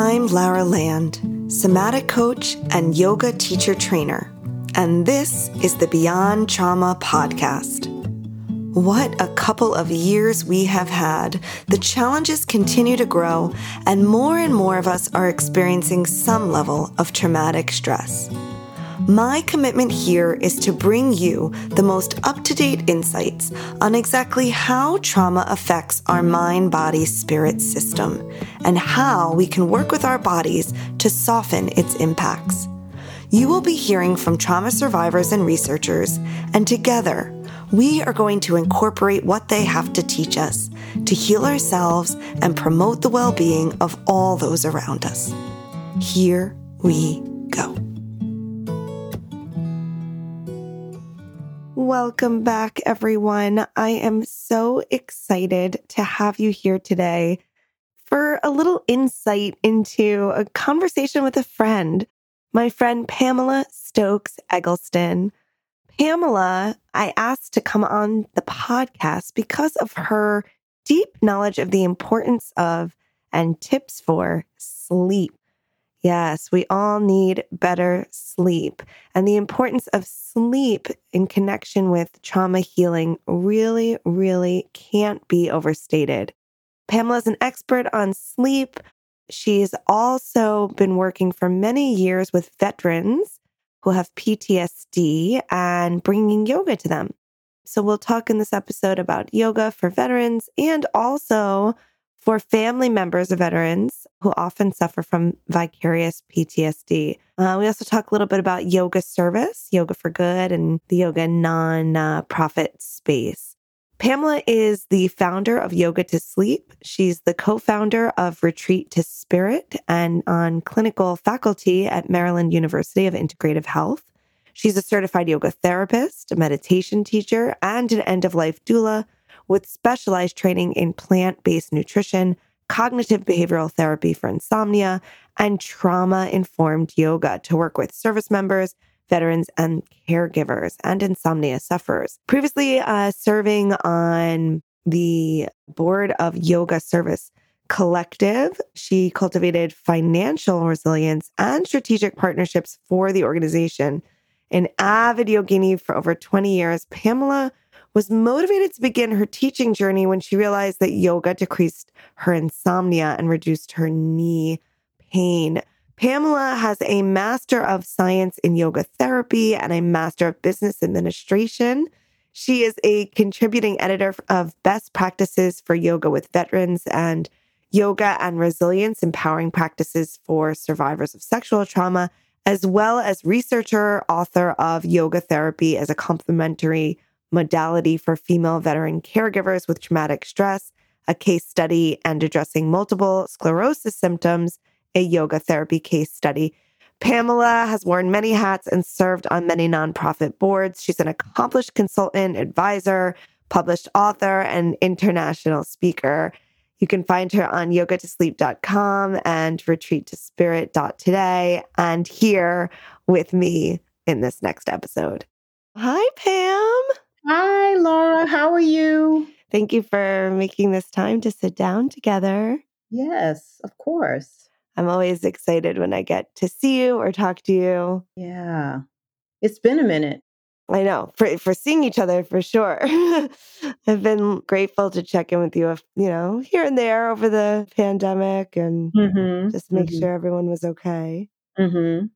I'm Lara Land, somatic coach and yoga teacher trainer, and this is the Beyond Trauma podcast. What a couple of years we have had. The challenges continue to grow, and more and more of us are experiencing some level of traumatic stress. My commitment here is to bring you the most up to date insights on exactly how trauma affects our mind body spirit system and how we can work with our bodies to soften its impacts. You will be hearing from trauma survivors and researchers, and together, we are going to incorporate what they have to teach us to heal ourselves and promote the well being of all those around us. Here we go. Welcome back, everyone. I am so excited to have you here today for a little insight into a conversation with a friend, my friend Pamela Stokes Eggleston. Pamela, I asked to come on the podcast because of her deep knowledge of the importance of and tips for sleep. Yes, we all need better sleep. And the importance of sleep in connection with trauma healing really, really can't be overstated. Pamela is an expert on sleep. She's also been working for many years with veterans who have PTSD and bringing yoga to them. So, we'll talk in this episode about yoga for veterans and also for family members of veterans who often suffer from vicarious PTSD. Uh, we also talk a little bit about yoga service, yoga for good, and the yoga non profit space. Pamela is the founder of Yoga to Sleep. She's the co founder of Retreat to Spirit and on clinical faculty at Maryland University of Integrative Health. She's a certified yoga therapist, a meditation teacher, and an end of life doula with specialized training in plant based nutrition, cognitive behavioral therapy for insomnia, and trauma informed yoga to work with service members, veterans, and caregivers and insomnia sufferers. Previously uh, serving on the board of Yoga Service Collective, she cultivated financial resilience and strategic partnerships for the organization. An avid yogini for over 20 years, Pamela was motivated to begin her teaching journey when she realized that yoga decreased her insomnia and reduced her knee pain. Pamela has a Master of Science in Yoga Therapy and a Master of Business Administration. She is a contributing editor of Best Practices for Yoga with Veterans and Yoga and Resilience Empowering Practices for Survivors of Sexual Trauma, as well as researcher, author of Yoga Therapy as a Complementary modality for female veteran caregivers with traumatic stress, a case study, and addressing multiple sclerosis symptoms, a yoga therapy case study. Pamela has worn many hats and served on many nonprofit boards. She's an accomplished consultant, advisor, published author, and international speaker. You can find her on yogatosleep.com and retreattospirit.today and here with me in this next episode. Hi, Pam. Hi, Laura. How are you? Thank you for making this time to sit down together. Yes, of course. I'm always excited when I get to see you or talk to you. Yeah. It's been a minute. I know for for seeing each other for sure. I've been grateful to check in with you, you know, here and there over the pandemic, and mm-hmm. just make mm-hmm. sure everyone was okay. Mm-hmm.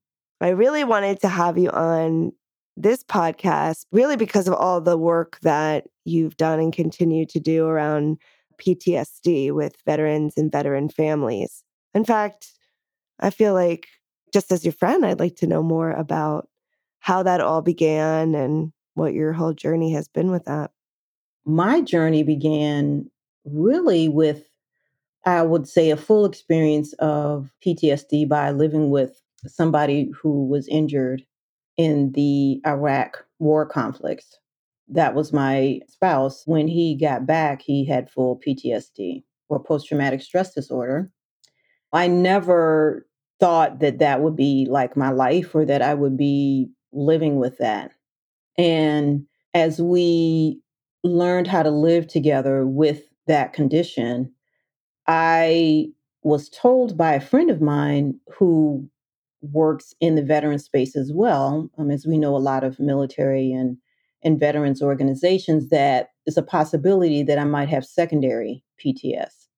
I really wanted to have you on this podcast really because of all the work that you've done and continue to do around PTSD with veterans and veteran families. In fact, I feel like just as your friend, I'd like to know more about how that all began and what your whole journey has been with that. My journey began really with, I would say, a full experience of PTSD by living with somebody who was injured in the Iraq war conflicts. That was my spouse. When he got back, he had full PTSD or post traumatic stress disorder. I never thought that that would be like my life or that I would be living with that. And as we learned how to live together with that condition, I was told by a friend of mine who works in the veteran space as well. Um, as we know, a lot of military and and veterans organizations that it's a possibility that I might have secondary PTS.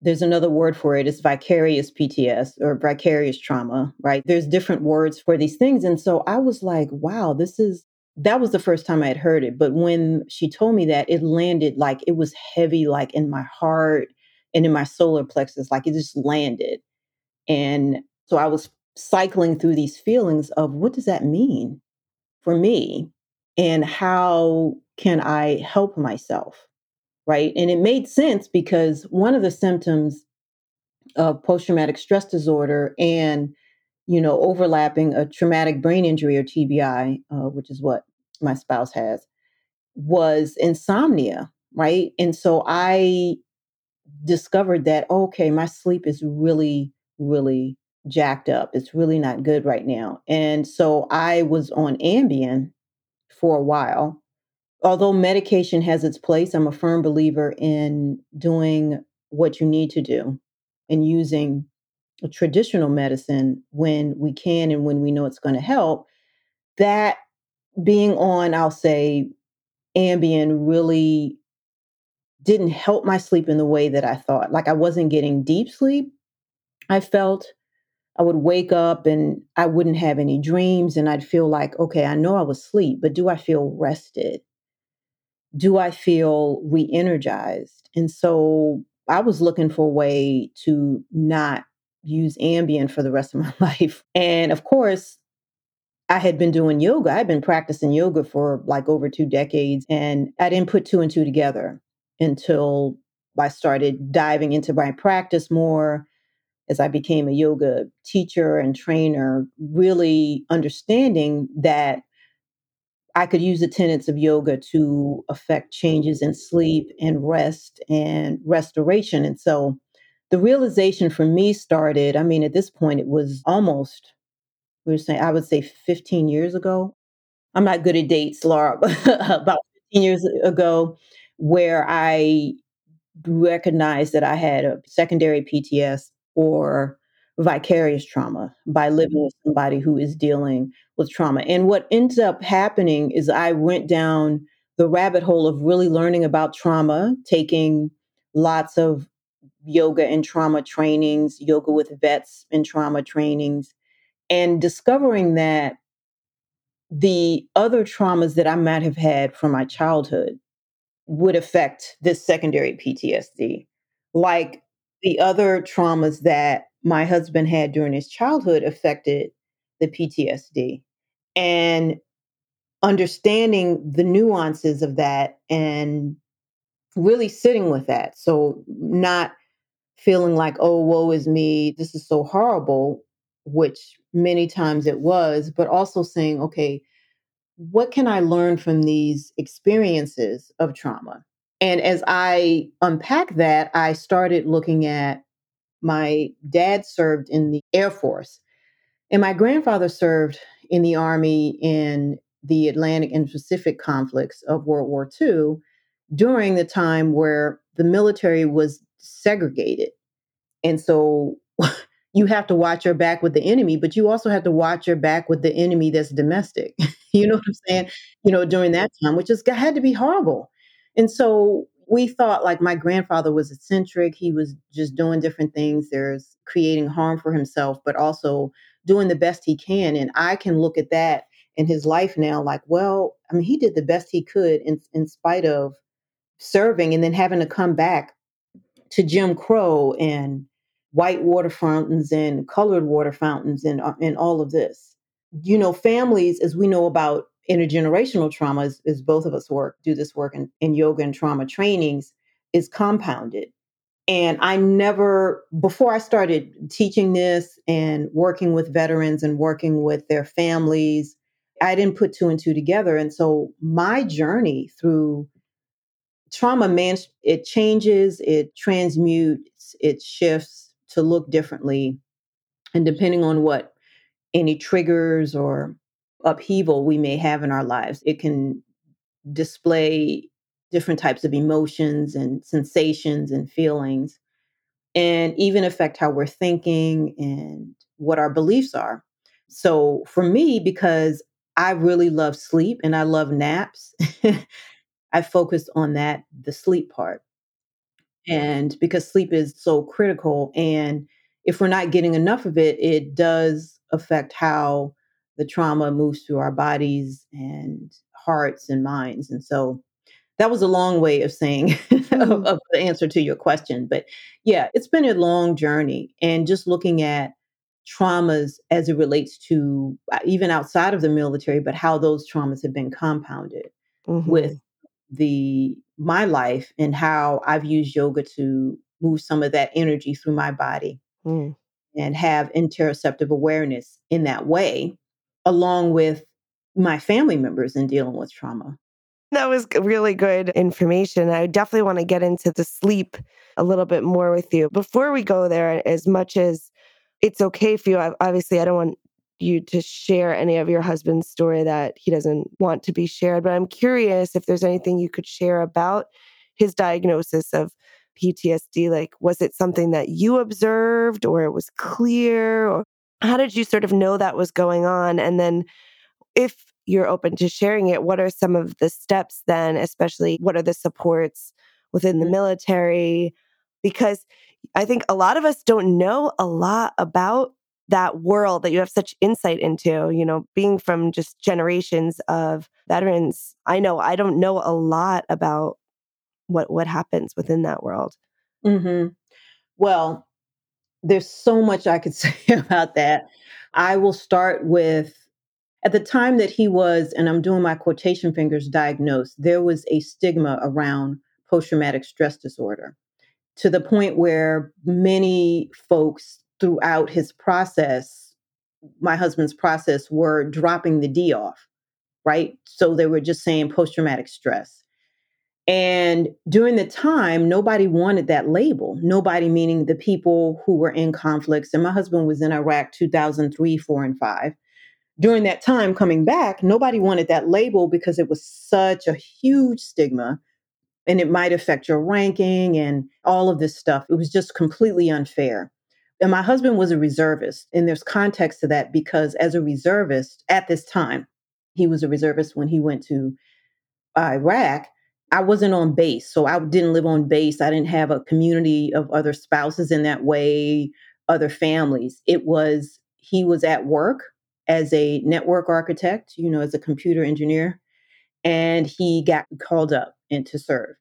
There's another word for it. It's vicarious PTS or vicarious trauma, right? There's different words for these things. And so I was like, wow, this is, that was the first time I had heard it. But when she told me that, it landed like it was heavy, like in my heart and in my solar plexus, like it just landed. And so I was cycling through these feelings of what does that mean for me? And how can I help myself? Right. And it made sense because one of the symptoms of post traumatic stress disorder and, you know, overlapping a traumatic brain injury or TBI, uh, which is what my spouse has, was insomnia. Right. And so I discovered that, okay, my sleep is really, really jacked up. It's really not good right now. And so I was on Ambien for a while. Although medication has its place, I'm a firm believer in doing what you need to do and using traditional medicine when we can and when we know it's going to help. That being on, I'll say, Ambien really didn't help my sleep in the way that I thought. Like I wasn't getting deep sleep. I felt I would wake up and I wouldn't have any dreams and I'd feel like, okay, I know I was asleep, but do I feel rested? Do I feel re energized? And so I was looking for a way to not use Ambien for the rest of my life. And of course, I had been doing yoga. I had been practicing yoga for like over two decades, and I didn't put two and two together until I started diving into my practice more as I became a yoga teacher and trainer, really understanding that I could use the tenets of yoga to affect changes in sleep and rest and restoration. And so the realization for me started, I mean, at this point, it was almost, we were saying, I would say 15 years ago. I'm not good at dates, Laura, about 15 years ago, where I recognized that I had a secondary PTS or vicarious trauma by living mm-hmm. with somebody who is dealing with trauma. And what ends up happening is I went down the rabbit hole of really learning about trauma, taking lots of yoga and trauma trainings, yoga with vets and trauma trainings, and discovering that the other traumas that I might have had from my childhood would affect this secondary PTSD. Like the other traumas that my husband had during his childhood affected the PTSD. And understanding the nuances of that and really sitting with that. So, not feeling like, oh, woe is me, this is so horrible, which many times it was, but also saying, okay, what can I learn from these experiences of trauma? And as I unpack that, I started looking at my dad served in the Air Force, and my grandfather served in the Army in the Atlantic and Pacific conflicts of World War II during the time where the military was segregated. And so you have to watch your back with the enemy, but you also have to watch your back with the enemy that's domestic. you know what I'm saying? You know, during that time, which just had to be horrible. And so we thought like my grandfather was eccentric. He was just doing different things. There's creating harm for himself, but also doing the best he can. And I can look at that in his life now, like, well, I mean, he did the best he could in, in spite of serving and then having to come back to Jim Crow and white water fountains and colored water fountains and, uh, and all of this. You know, families, as we know about intergenerational trauma, as both of us work, do this work in, in yoga and trauma trainings, is compounded. And I never, before I started teaching this and working with veterans and working with their families, I didn't put two and two together. And so my journey through trauma, man, it changes, it transmutes, it shifts to look differently. And depending on what any triggers or upheaval we may have in our lives, it can display different types of emotions and sensations and feelings. and even affect how we're thinking and what our beliefs are. So for me, because I really love sleep and I love naps, I focused on that, the sleep part. And because sleep is so critical, and if we're not getting enough of it, it does affect how the trauma moves through our bodies and hearts and minds. And so that was a long way of saying of, Mm, of the answer to your question. But yeah, it's been a long journey. And just looking at traumas as it relates to uh, even outside of the military, but how those traumas have been compounded with mhm, the my life and how I've used yoga to move some of that energy through my body mm. and have interoceptive awareness in that way, along with my family members in dealing with trauma. That was really good information. I definitely want to get into the sleep a little bit more with you. Before we go there, as much as it's okay for you, obviously, I don't want you to share any of your husband's story that he doesn't want to be shared, but I'm curious if there's anything you could share about his diagnosis of PTSD. Like, was it something that you observed or it was clear? Or how did you sort of know that was going on? And then if you're open to sharing it, what are some of the steps then, especially what are the supports within the Mm, military? Because I think a lot of us don't know a lot about that world that you have such insight into, you know, being from just generations of veterans. I know I don't know a lot about what what happens within that world. mhm. Well, there's so much I could say about that. I will start with at the time that he was, and I'm doing my quotation fingers, diagnosed, there was a stigma around post traumatic stress disorder to the point where many folks throughout his process, my husband's process, were dropping the D off, right? So they were just saying post traumatic stress. And during the time, nobody wanted that label. Nobody, meaning the people who were in conflicts. And my husband was in Iraq 2003, 4, and 5 during that time coming back, nobody wanted that label because it was such a huge stigma and it might affect your ranking and all of this stuff. It was just completely unfair. And my husband was a reservist, and there's context to that because as a reservist at this time, he was a reservist when he went to Iraq. I wasn't on base, so I didn't live on base. I didn't have a community of other spouses in that way, other families. It was he was at work as a network architect, you know, as a computer engineer, and he got called up and to serve.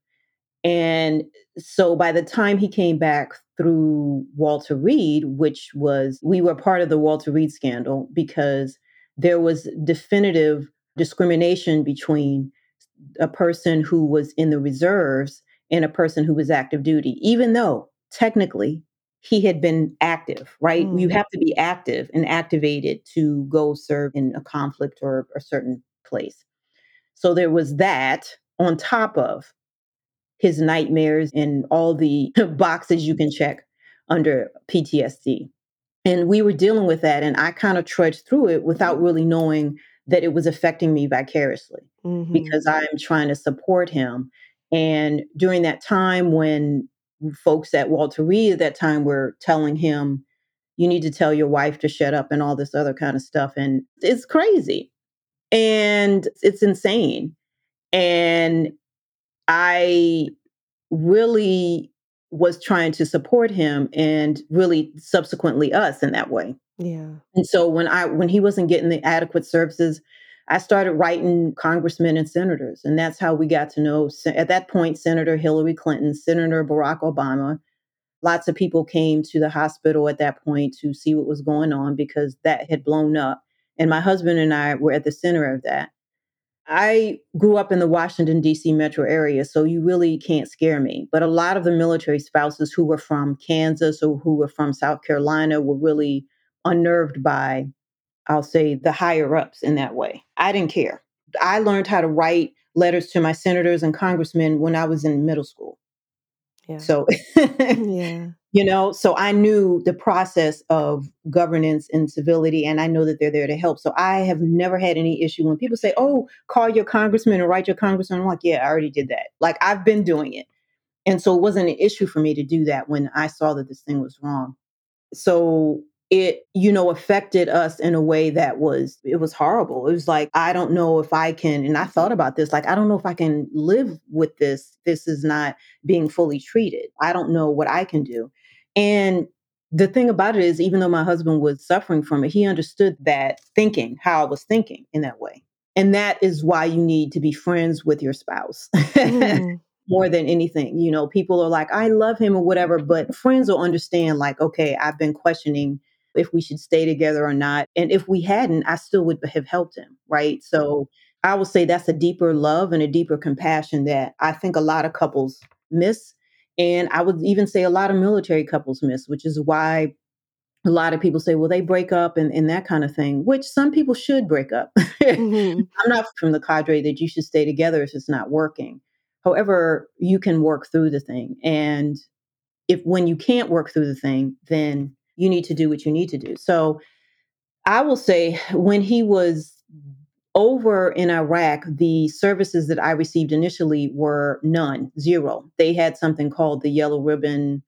And so by the time he came back through Walter Reed, which was, we were part of the Walter Reed scandal because there was definitive discrimination between a person who was in the reserves and a person who was active duty, even though technically he had been active, right? You Mm, have to be active and activated to go serve in a conflict or a certain place. So there was that on top of his nightmares and all the boxes you can check under PTSD. And we were dealing with that. And I kind of trudged through it without really knowing that it was affecting me vicariously mhm, because I'm trying to support him. And during that time when folks at Walter Reed at that time were telling him, you need to tell your wife to shut up and all this other kind of stuff. And it's crazy and it's insane. And I really was trying to support him and really subsequently us in that way. yeah. And so when I when he wasn't getting the adequate services, I started writing congressmen and senators, and that's how we got to know at that point Senator Hillary Clinton, Senator Barack Obama. Lots of people came to the hospital at that point to see what was going on because that had blown up. And my husband and I were at the center of that. I grew up in the Washington, D.C. metro area, so you really can't scare me. But a lot of the military spouses who were from Kansas or who were from South Carolina were really unnerved by, I'll say, the higher ups in that way. I didn't care. I learned how to write letters to my senators and congressmen when I was in middle school. Yeah. So Yeah. You know, so I knew the process of governance and civility, and I know that they're there to help. So I have never had any issue when people say, "Oh, call your congressman and write your congressman." I'm like, "Yeah, I already did that. Like I've been doing it." And so it wasn't an issue for me to do that when I saw that this thing was wrong. So it you know affected us in a way that was it was horrible. It was like i don't know if i can and i thought about this like i don't know if i can live with this this is not being fully treated. I don't know what i can do. And the thing about it is even though my husband was suffering from it he understood that thinking how i was thinking in that way. And that is why you need to be friends with your spouse mm more than anything. You know, people are like, I love him or whatever, but friends will understand, like, okay, I've been questioning if we should stay together or not. And if we hadn't, I still would have helped him. Right. So I would say that's a deeper love and a deeper compassion that I think a lot of couples miss. And I would even say a lot of military couples miss, which is why a lot of people say, well, they break up and, and that kind of thing, which some people should break up. Mm-hmm. I'm not from the cadre that you should stay together if it's not working. However, you can work through the thing. And if when you can't work through the thing, then you need to do what you need to do. So I will say when he was over in Iraq, the services that I received initially were none, zero. They had something called the Yellow Ribbon.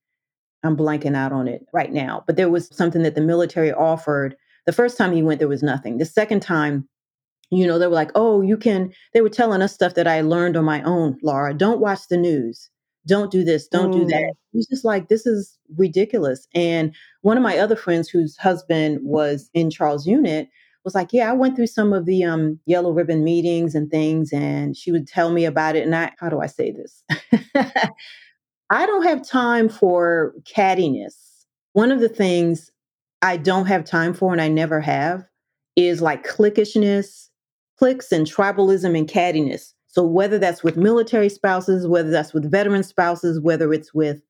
I'm blanking out on it right now, but there was something that the military offered. The first time he went, there was nothing. The second time, you know, they were like, oh, you can, they were telling us stuff that I learned on my own, Laura. Don't watch the news. Don't do this. Don't mm. do that. Mm. It was just like, this is ridiculous. And one of my other friends whose husband was in Charles Unit was like, yeah, I went through some of the um, yellow ribbon meetings and things, and she would tell me about it. And I, how do I say this? I don't have time for cattiness. One of the things I don't have time for, and I never have, is like cliquishness cliques and tribalism and cattiness. So whether that's with military spouses, whether that's with veteran spouses, whether it's with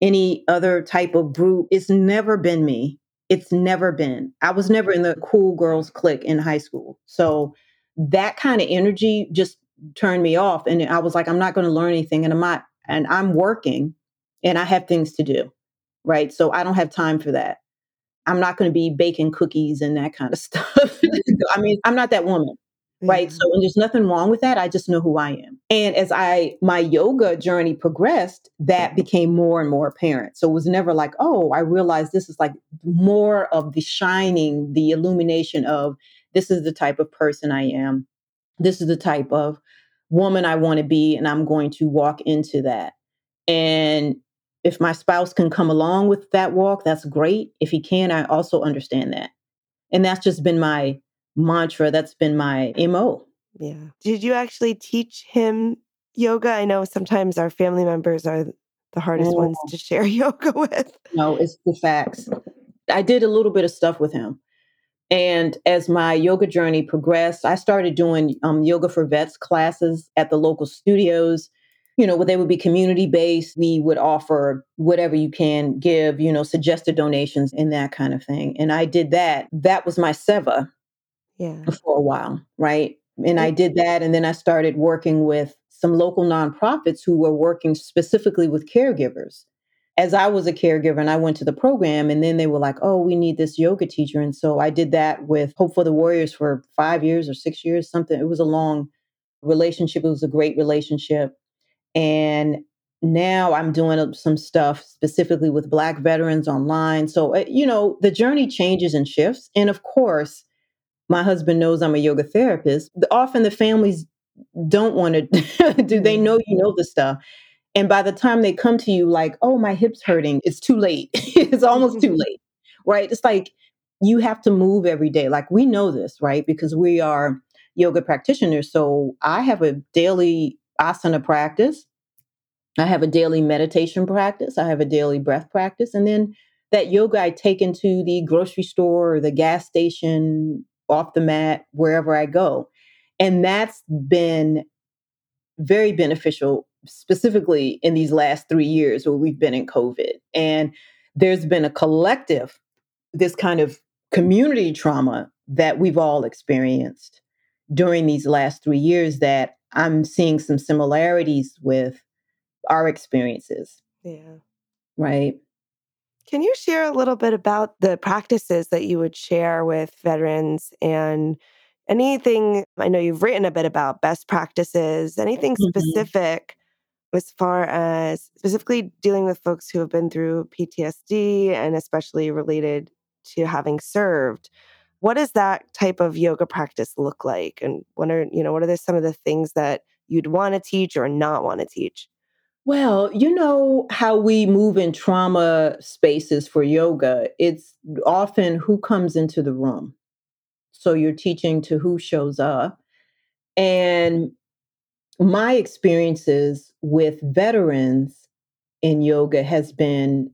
any other type of group, it's never been me. It's never been. I was never in the cool girls clique in high school. So that kind of energy just turned me off. And I was like, I'm not going to learn anything. And I'm not, and I'm working and I have things to do. Right. So I don't have time for that. I'm not going to be baking cookies and that kind of stuff. I mean, I'm not that woman right? So and there's nothing wrong with that i just know who i am. And as i my yoga journey progressed that became more and more apparent. So it was never like oh i realized this is like more of the shining the illumination of this is the type of person i am. This is the type of woman i want to be and i'm going to walk into that. And if my spouse can come along with that walk that's great. If he can i also understand that. And that's just been my mantra. That's been my MO. Yeah. Did you actually teach him yoga? I know sometimes our family members are the hardest ones to share yoga with. No, it's the facts. I did a little bit of stuff with him. And as my yoga journey progressed, I started doing um, yoga for vets classes at the local studios. You know, where they would be community based. We would offer whatever you can give, you know, suggested donations and that kind of thing. And I did that. That was my seva yeah. for a while, right? And I did that. And then I started working with some local nonprofits who were working specifically with caregivers. As I was a caregiver and I went to the program, and then they were like, oh, we need this yoga teacher. And so I did that with Hope for the Warriors for five years or six years, something. It was a long relationship. It was a great relationship. And now I'm doing some stuff specifically with Black veterans online. So, uh, you know, the journey changes and shifts. And of course, my husband knows I'm a yoga therapist. Often the families don't want to do they mm-hmm. know you know the stuff. And by the time they come to you like, "Oh, my hip's hurting." It's too late. it's almost too late. Right? It's like you have to move every day. Like we know this, right? Because we are yoga practitioners. So I have a daily asana practice. I have a daily meditation practice. I have a daily breath practice. And then that yoga I take into the grocery store or the gas station off the mat, wherever I go. And that's been very beneficial, specifically in these last three years where we've been in COVID. And there's been a collective, this kind of community trauma that we've all experienced during these last three years that I'm seeing some similarities with our experiences. Yeah. Right. Can you share a little bit about the practices that you would share with veterans and anything? I know you've written a bit about best practices, anything mm-hmm. specific as far as specifically dealing with folks who have been through PTSD and especially related to having served. What does that type of yoga practice look like? And what are, you know, what are some of the things that you'd want to teach or not want to teach? Well, you know how we move in trauma spaces for yoga, it's often who comes into the room. So you're teaching to who shows up. And my experiences with veterans in yoga has been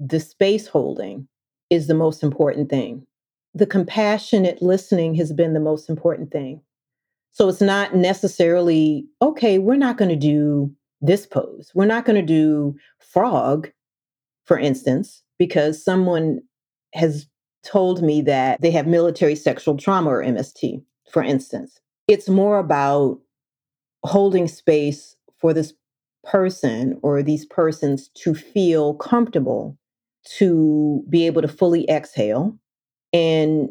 the space holding is the most important thing. The compassionate listening has been the most important thing. So it's not necessarily, okay, we're not going to do this pose. We're not going to do frog, for instance, because someone has told me that they have military sexual trauma or MST, for instance. It's more about holding space for this person or these persons to feel comfortable, to be able to fully exhale, and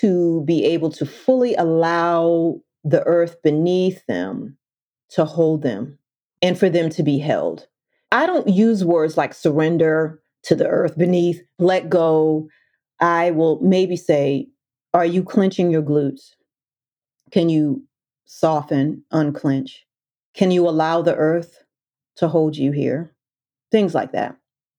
to be able to fully allow the earth beneath them to hold them and for them to be held. I don't use words like surrender to the earth beneath, let go. I will maybe say, Are you clenching your glutes? Can you soften, unclench? Can you allow the earth to hold you here? Things like that.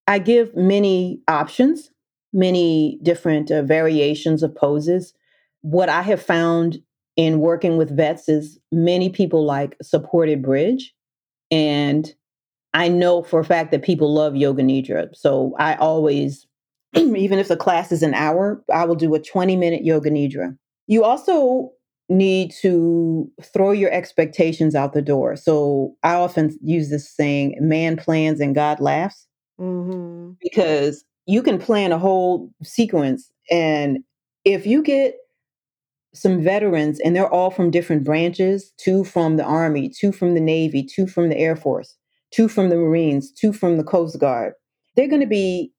I give many options, many different uh, variations of poses. What I have found in working with vets is many people like supported bridge. And I know for a fact that people love yoga nidra. So I always, even if the class is an hour, I will do a 20 minute yoga nidra. You also need to throw your expectations out the door. So I often use this saying, man plans and God laughs. Mm-hmm. Because you can plan a whole sequence. And if you get some veterans, and they're all from different branches two from the Army, two from the Navy, two from the Air Force, two from the Marines, two from the Coast Guard. They're going to be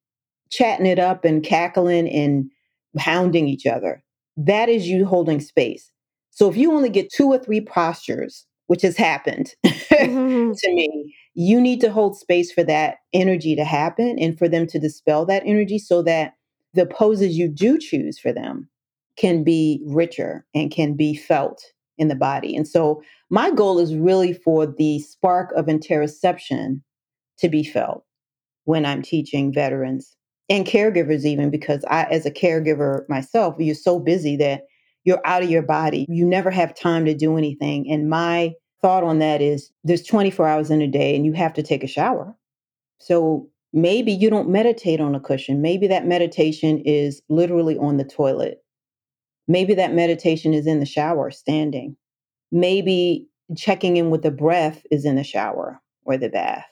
chatting it up and cackling and hounding each other. That is you holding space. So if you only get two or three postures, which has happened mm-hmm. to me, you need to hold space for that energy to happen and for them to dispel that energy so that the poses you do choose for them can be richer and can be felt in the body. And so my goal is really for the spark of interoception to be felt when I'm teaching veterans and caregivers even because I as a caregiver myself, you're so busy that you're out of your body. You never have time to do anything. And my thought on that is there's 24 hours in a day and you have to take a shower. So maybe you don't meditate on a cushion. Maybe that meditation is literally on the toilet. Maybe that meditation is in the shower, standing. Maybe checking in with the breath is in the shower or the bath.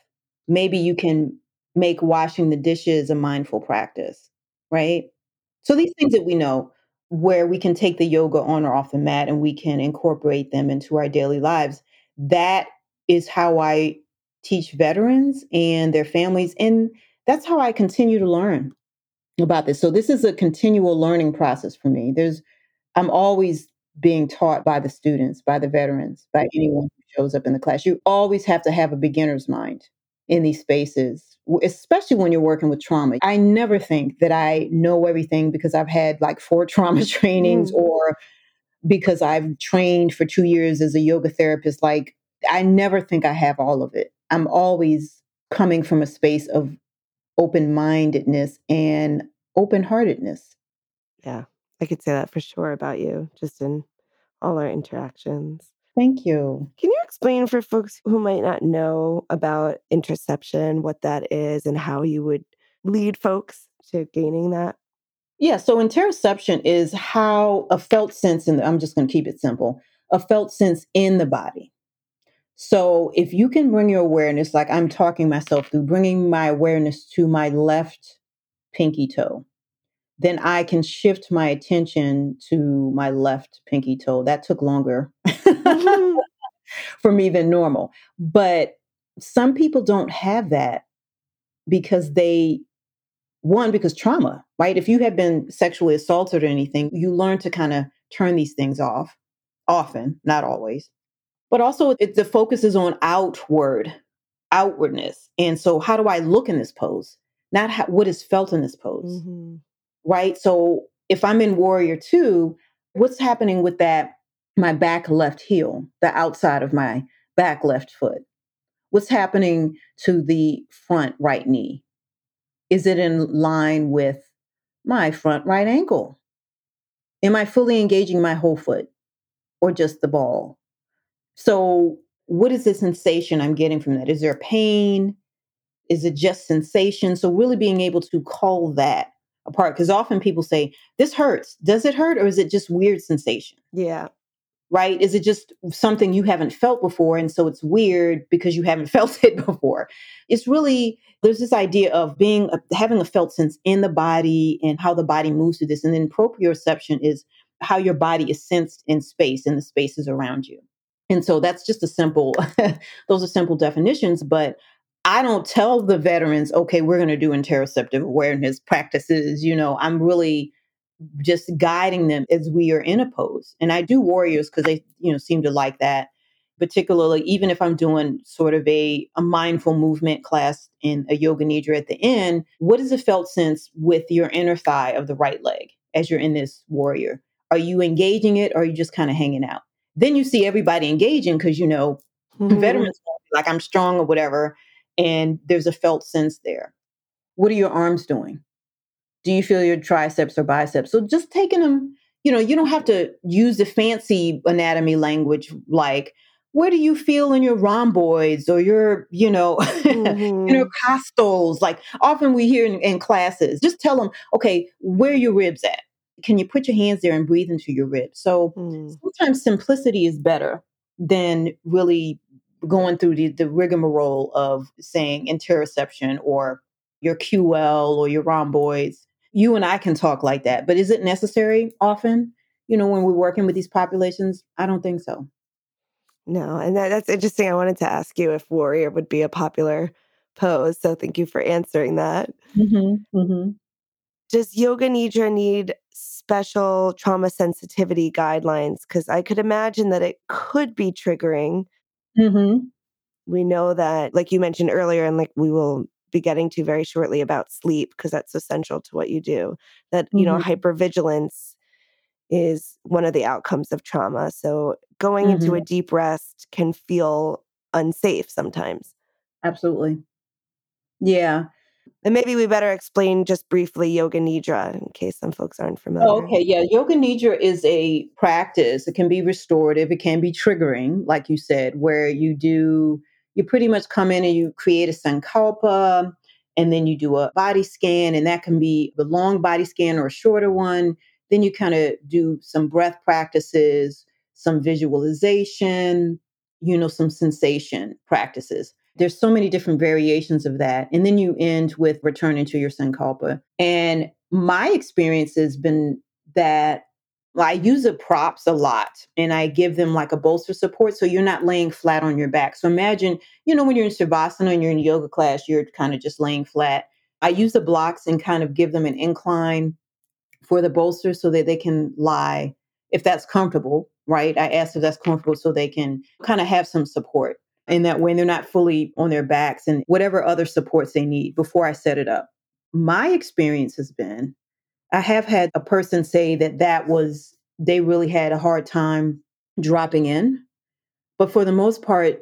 Maybe you can make washing the dishes a mindful practice, right? So these things that we know where we can take the yoga on or off the mat and we can incorporate them into our daily lives. That is how I teach veterans and their families. And that's how I continue to learn about this. So this is a continual learning process for me. There's I'm always being taught by the students, by the veterans, by anyone who shows up in the class. You always have to have a beginner's mind in these spaces, especially when you're working with trauma. I never think that I know everything because I've had like four trauma trainings mm. or because I've trained for two years as a yoga therapist. Like, I never think I have all of it. I'm always coming from a space of open mindedness and open heartedness. Yeah, I could say that for sure about you, just in all our interactions. Thank you. Can you explain for folks who might not know about interoception what that is, and how you would lead folks to gaining that? Yeah, so interoception is how a felt sense in the, I'm just going to keep it simple, a felt sense in the body. So if you can bring your awareness, like I'm talking myself through, bringing my awareness to my left pinky toe, then I can shift my attention to my left pinky toe. That took longer mm-hmm. for me than normal. But some people don't have that because they, one, because trauma, right? If you have been sexually assaulted or anything, you learn to kind of turn these things off often, not always. But also, it, the focus is on outward, outwardness. And so, how do I look in this pose? Not how, what is felt in this pose, Mm-hmm. Right? So, if I'm in warrior two, what's happening with that? My back left heel, the outside of my back left foot. What's happening to the front right knee? Is it in line with my front right ankle? Am I fully engaging my whole foot or just the ball? So, what is the sensation I'm getting from that? Is there pain? Is it just sensation? So, really being able to call that apart because often people say, This hurts. Does it hurt or is it just weird sensation? Yeah. Right? Is it just something you haven't felt before? And so it's weird because you haven't felt it before. It's really, there's this idea of being, having a felt sense in the body and how the body moves through this. And then proprioception is how your body is sensed in space and the spaces around you. And so that's just a simple, those are simple definitions, but I don't tell the veterans, okay, we're going to do interoceptive awareness practices. You know, I'm really just guiding them as we are in a pose. And I do warriors because they, you know, seem to like that. Particularly, even if I'm doing sort of a, a mindful movement class in a yoga nidra at the end, what is the felt sense with your inner thigh of the right leg as you're in this warrior? Are you engaging it or are you just kind of hanging out? Then you see everybody engaging because you know Mhm. veterans like I'm strong or whatever, and there's a felt sense there. What are your arms doing? Do you feel your triceps or biceps? So just taking them, you know, you don't have to use the fancy anatomy language like where do you feel in your rhomboids or your, you know, Mhm. intercostals? Like often we hear in, in classes, just tell them, okay, where are your ribs at? Can you put your hands there and breathe into your ribs? So Mm. sometimes simplicity is better than really going through the, the rigmarole of saying interoception or your QL or your rhomboids. You and I can talk like that, but is it necessary often? You know, when we're working with these populations, I don't think so. No, and that, that's interesting. I wanted to ask you if warrior would be a popular pose. So thank you for answering that. Mm-hmm, mm-hmm. Does yoga nidra need special trauma sensitivity guidelines? Because I could imagine that it could be triggering. Mm-hmm. We know that, like you mentioned earlier, and like we will be getting to very shortly about sleep, because that's essential to what you do, that, you know, hypervigilance is one of the outcomes of trauma. So going into a deep rest can feel unsafe sometimes. Absolutely. Yeah. And maybe we better explain just briefly yoga nidra in case some folks aren't oh, familiar. Oh, okay. Yeah. Yoga Nidra is a practice. It can be restorative. It can be triggering, like you said, where you do, you pretty much come in and you create a sankalpa and then you do a body scan, and that can be a long body scan or a shorter one. Then you kind of do some breath practices, some visualization, you know, some sensation practices. There's so many different variations of that. And then you end with returning to your sankalpa. And my experience has been that I use the props a lot and I give them like a bolster support. So you're not laying flat on your back. So imagine, you know, when you're in Shavasana and you're in yoga class, you're kind of just laying flat. I use the blocks and kind of give them an incline for the bolster so that they can lie if that's comfortable, right? I ask if that's comfortable so they can kind of have some support in that when They're not fully on their backs and whatever other supports they need before I set it up. My experience has been I have had a person say that that was, they really had a hard time dropping in. But for the most part,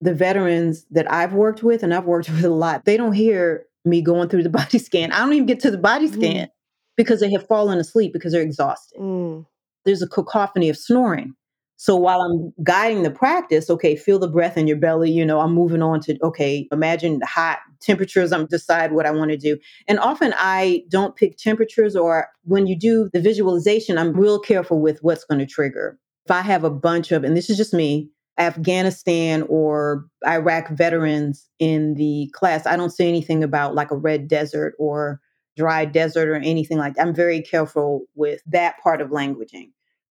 the veterans that I've worked with, and I've worked with a lot, they don't hear me going through the body scan. I don't even get to the body Mhm. scan because they have fallen asleep because they're exhausted. Mm. There's a cacophony of snoring. So while I'm guiding the practice, okay, feel the breath in your belly. You know, I'm moving on to, okay, imagine hot temperatures. I'm decide what I want to do. And often I don't pick temperatures or when you do the visualization, I'm real careful with what's going to trigger. If I have a bunch of, and this is just me, Afghanistan or Iraq veterans in the class, I don't say anything about like a red desert or dry desert or anything like that. I'm very careful with that part of languaging.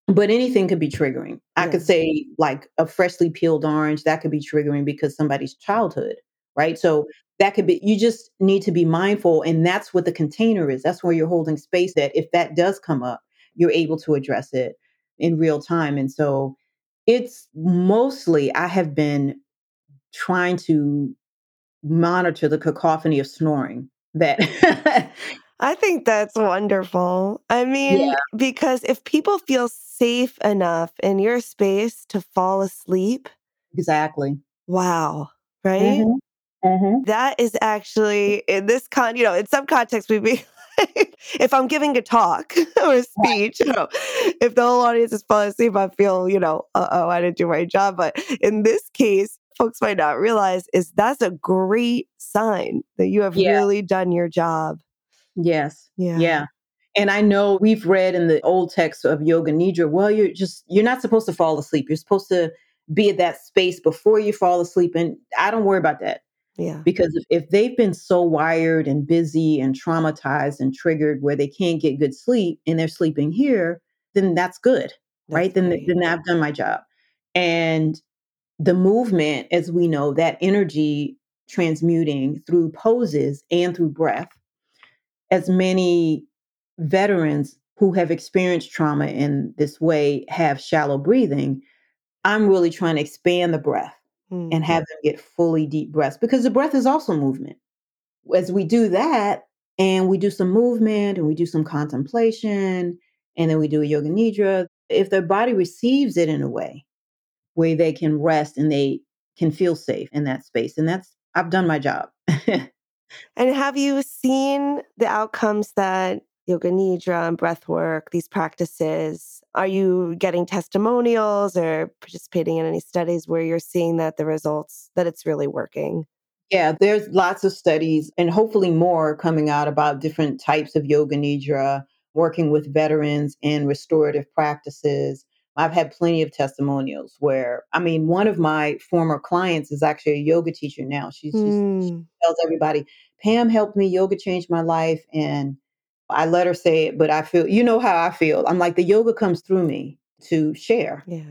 But anything could be triggering. I could say like a freshly peeled orange, that could be triggering because somebody's childhood, right? So that could be, you just need to be mindful. And that's what the container is. That's where you're holding space that if that does come up, you're able to address it in real time. And so It's mostly, I have been trying to monitor the cacophony of snoring that mm. I think that's wonderful. I mean, Yeah. because if people feel safe enough in your space to fall asleep, Exactly. wow, right? Mhm. Mhm. That is actually in this con, you know, in some context, we'd be like, if I'm giving a talk or a speech, you know, if the whole audience is falling asleep, I feel, you know, uh oh, I didn't do my job. But in this case, folks might not realize is that's a great sign that you have Yeah. really done your job. Yes. Yeah. Yeah. And I know we've read in the old text of Yoga Nidra, well, you're just, you're not supposed to fall asleep. You're supposed to be at that space before you fall asleep. And I don't worry about that Yeah. because if, if they've been so wired and busy and traumatized and triggered where they can't get good sleep and they're sleeping here, then that's good, right? That's Then, great. then I've done my job. And the movement, as we know, that energy transmuting through poses and through breath, as many veterans who have experienced trauma in this way have shallow breathing, I'm really trying to expand the breath Mm. and have them get fully deep breaths because the breath is also movement. As we do that and we do some movement and we do some contemplation and then we do a yoga nidra, if their body receives it in a way where they can rest and they can feel safe in that space. And that's, I've done my job. And have you seen the outcomes that yoga nidra and breath work, these practices? Are you getting testimonials or participating in any studies where you're seeing that the results that it's really working? Yeah, there's lots of studies and hopefully more coming out about different types of yoga nidra, working with veterans and restorative practices. I've had plenty of testimonials where, I mean, one of my former clients is actually a yoga teacher now. She's just, she Mm, tells everybody, Pam helped me, yoga changed my life. And I let her say it, but I feel, you know how I feel. I'm like, the yoga comes through me to share yeah.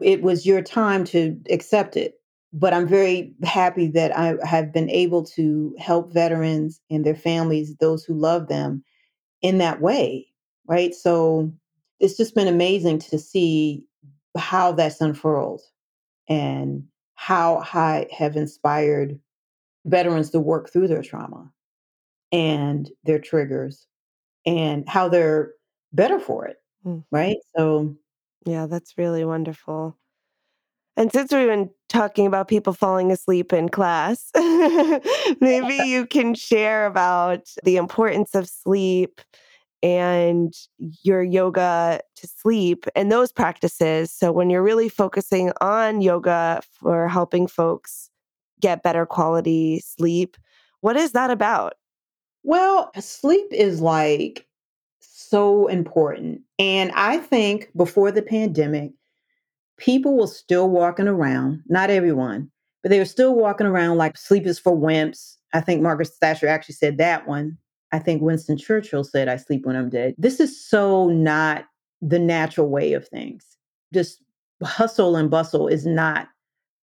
it was your time to accept it. But I'm very happy that I have been able to help veterans and their families, those who love them, in that way. Right. So it's just been amazing to see how that's unfurled and how I have inspired veterans to work through their trauma and their triggers and how they're better for it. Mm. Right. So, Yeah, that's really wonderful. And since we've been talking about people falling asleep in class, maybe you can share about the importance of sleep and your yoga to sleep and those practices. So, when you're really focusing on yoga for helping folks get better quality sleep, what is that about? well, sleep is like so important. And I think before the pandemic, people were still walking around, not everyone, but they were still walking around like sleep is for wimps. I think Margaret Thatcher actually said that one. I think Winston Churchill said, I sleep when I'm dead. This is so not the natural way of things. Just hustle and bustle is not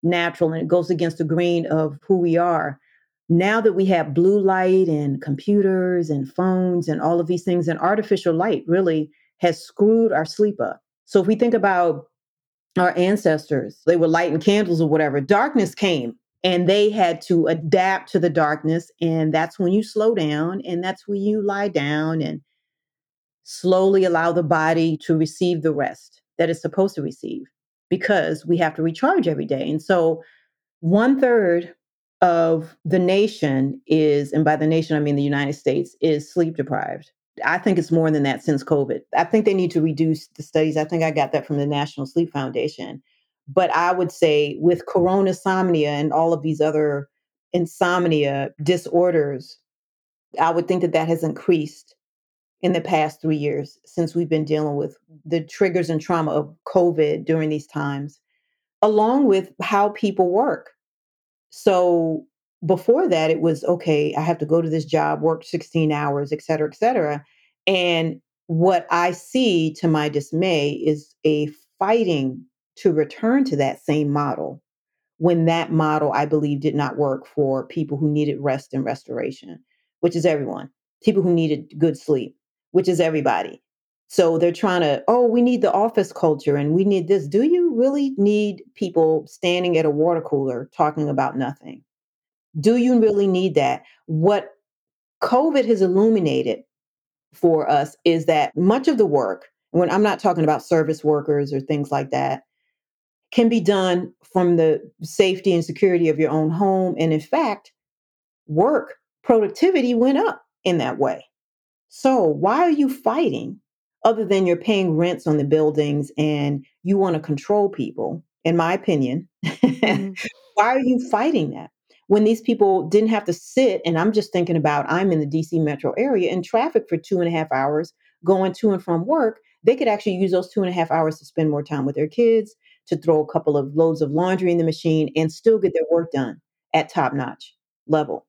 natural and it goes against the grain of who we are. Now that we have blue light and computers and phones and all of these things, and artificial light really has screwed our sleep up. So if we think about our ancestors, they were lighting candles or whatever, darkness came and they had to adapt to the darkness. And that's when you slow down and that's when you lie down and slowly allow the body to receive the rest that it's supposed to receive because we have to recharge every day. And so one third of the nation is, and by the nation, I mean the United States, is sleep deprived. I think it's more than that since COVID. I think they need to reduce the studies. I think I got that from the National Sleep Foundation. But I would say with corona insomnia and all of these other insomnia disorders, I would think that that has increased in the past three years since we've been dealing with the triggers and trauma of COVID during these times, along with how people work. So before that, it was okay, I have to go to this job, work 16 hours, et cetera, et cetera. And what I see to my dismay is a fighting to return to that same model when that model, I believe, did not work for people who needed rest and restoration, which is everyone, people who needed good sleep, which is everybody. So they're trying to, oh, we need the office culture and we need this. Do you really need people standing at a water cooler talking about nothing? Do you really need that? What COVID has illuminated for us is that much of the work, when I'm not talking about service workers or things like that, can be done from the safety and security of your own home. And in fact, work productivity went up in that way. So why are you fighting other than you're paying rents on the buildings and you want to control people, in my opinion? Mm-hmm. why are you fighting that? When these people didn't have to sit, and I'm just thinking about I'm in the DC metro area in traffic for two and a half hours going to and from work, they could actually use those two and a half hours to spend more time with their kids, to throw a couple of loads of laundry in the machine and still get their work done at top notch level.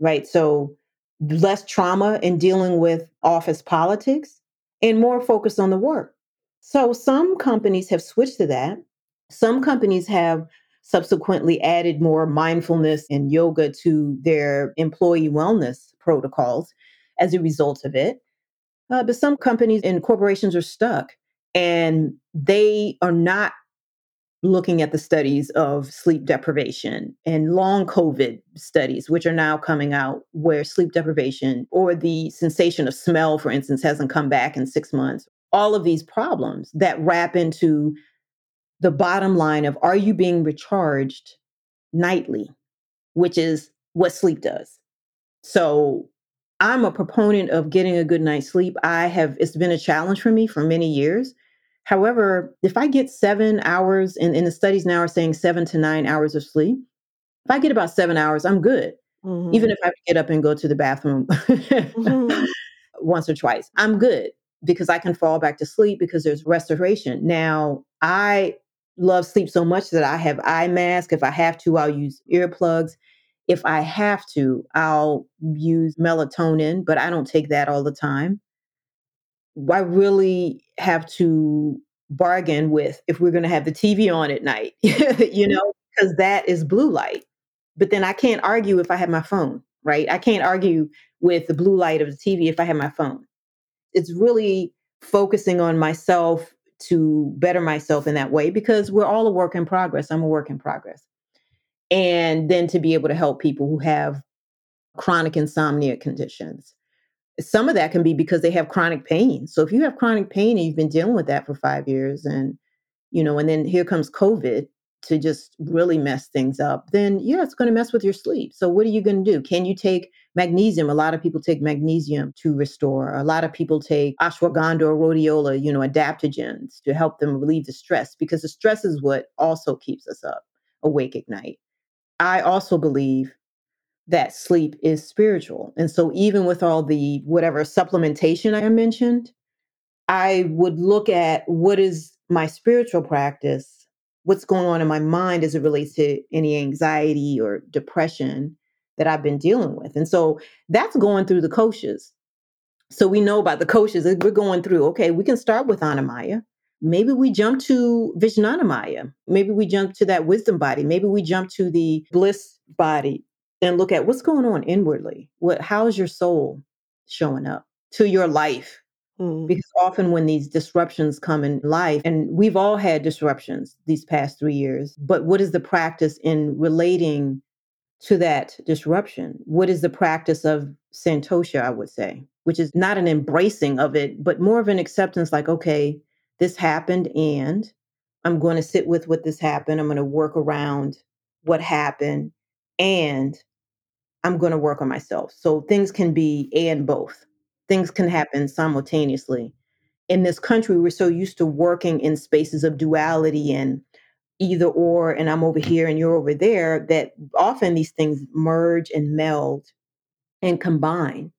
Right. So less trauma in dealing with office politics and more focus on the work. So some companies have switched to that. Some companies have subsequently added more mindfulness and yoga to their employee wellness protocols as a result of it. Uh, but some companies and corporations are stuck and they are not looking at the studies of sleep deprivation and long COVID studies, which are now coming out, where sleep deprivation or the sensation of smell, for instance, hasn't come back in six months. All of these problems that wrap into the bottom line of are you being recharged nightly, which is what sleep does. So I'm a proponent of getting a good night's sleep. I have, it's been a challenge for me for many years However, if I get seven hours, and, and the studies now are saying seven to nine hours of sleep, if I get about seven hours, I'm good. Mm-hmm. Even if I get up and go to the bathroom mm-hmm. once or twice, I'm good because I can fall back to sleep because there's restoration. Now, I love sleep so much that I have eye mask. If I have to, I'll use earplugs. If I have to, I'll use melatonin, but I don't take that all the time. I really have to bargain with if we're going to have the TV on at night, you mm-hmm. know, because that is blue light. But then I can't argue if I have my phone, right? I can't argue with the blue light of the TV if I have my phone. It's really focusing on myself to better myself in that way because we're all a work in progress. I'm a work in progress. And then to be able to help people who have chronic insomnia conditions some of that can be because they have chronic pain. So if you have chronic pain and you've been dealing with that for five years and you know, and then here comes COVID to just really mess things up, then yeah, it's going to mess with your sleep. So what are you going to do? Can you take magnesium? A lot of people take magnesium to restore. A lot of people take ashwagandha or rhodiola, you know, adaptogens to help them relieve the stress because the stress is what also keeps us up awake at night. I also believe that sleep is spiritual. And so, even with all the whatever supplementation I mentioned, I would look at what is my spiritual practice, what's going on in my mind as it relates to any anxiety or depression that I've been dealing with. And so, that's going through the koshas. So, we know about the koshas. We're going through, okay, we can start with Annamaya. Maybe we jump to Vijnanamaya. Maybe we jump to that wisdom body. Maybe we jump to the bliss body and look at what's going on inwardly. What how's your soul showing up to your life? Mm. Because often when these disruptions come in life, and we've all had disruptions these past three years, but what is the practice in relating to that disruption? What is the practice of Santosha, I would say, which is not an embracing of it, but more of an acceptance like, okay, this happened and I'm going to sit with what this happened. I'm going to work around what happened and I'm going to work on myself. So things can be and both. Things can mm-hmm. happen simultaneously. In this country, we're so used to working in spaces of duality and either or, and I'm over here and you're over there, that often these things merge and meld and combine.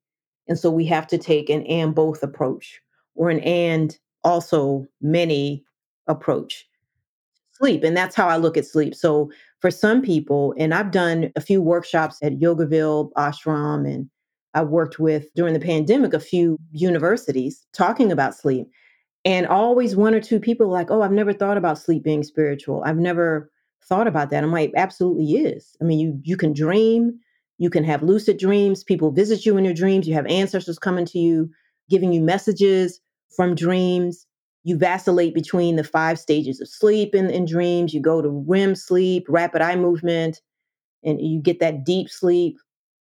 And so we have to take an and both approach or an and also many approach. Sleep. And that's how I look at sleep. So for some people, and I've done a few workshops at Yogaville Ashram, and I worked with during the pandemic a few universities talking about sleep. And always one or two people like, oh, I've never thought about sleep being spiritual. I've never thought about that. I'm like, absolutely is. I mean, you you can dream, you can have lucid dreams, people visit you in your dreams, you have ancestors coming to you, giving you messages. from dreams. You vacillate between the five stages of sleep in dreams. You go to REM sleep, rapid eye movement, and you get that deep sleep.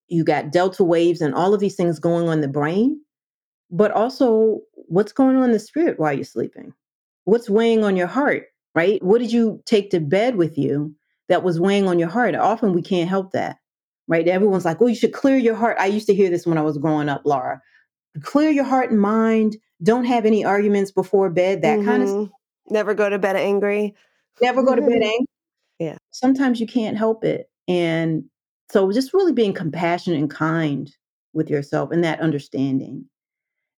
You got delta waves and all of these things going on in the brain, but also what's going on in the spirit while you're sleeping? What's weighing on your heart, right? What did you take to bed with you that was weighing on your heart? Often we can't help that, right? Everyone's like, oh, you should clear your heart. I used to hear this when I was growing up, Laura. Clear your heart and mind. Don't have any arguments before bed, that mm-hmm. kind of stuff. Never go to bed angry. Never go to bed angry. yeah. Sometimes you can't help it. And so just really being compassionate and kind with yourself and that understanding.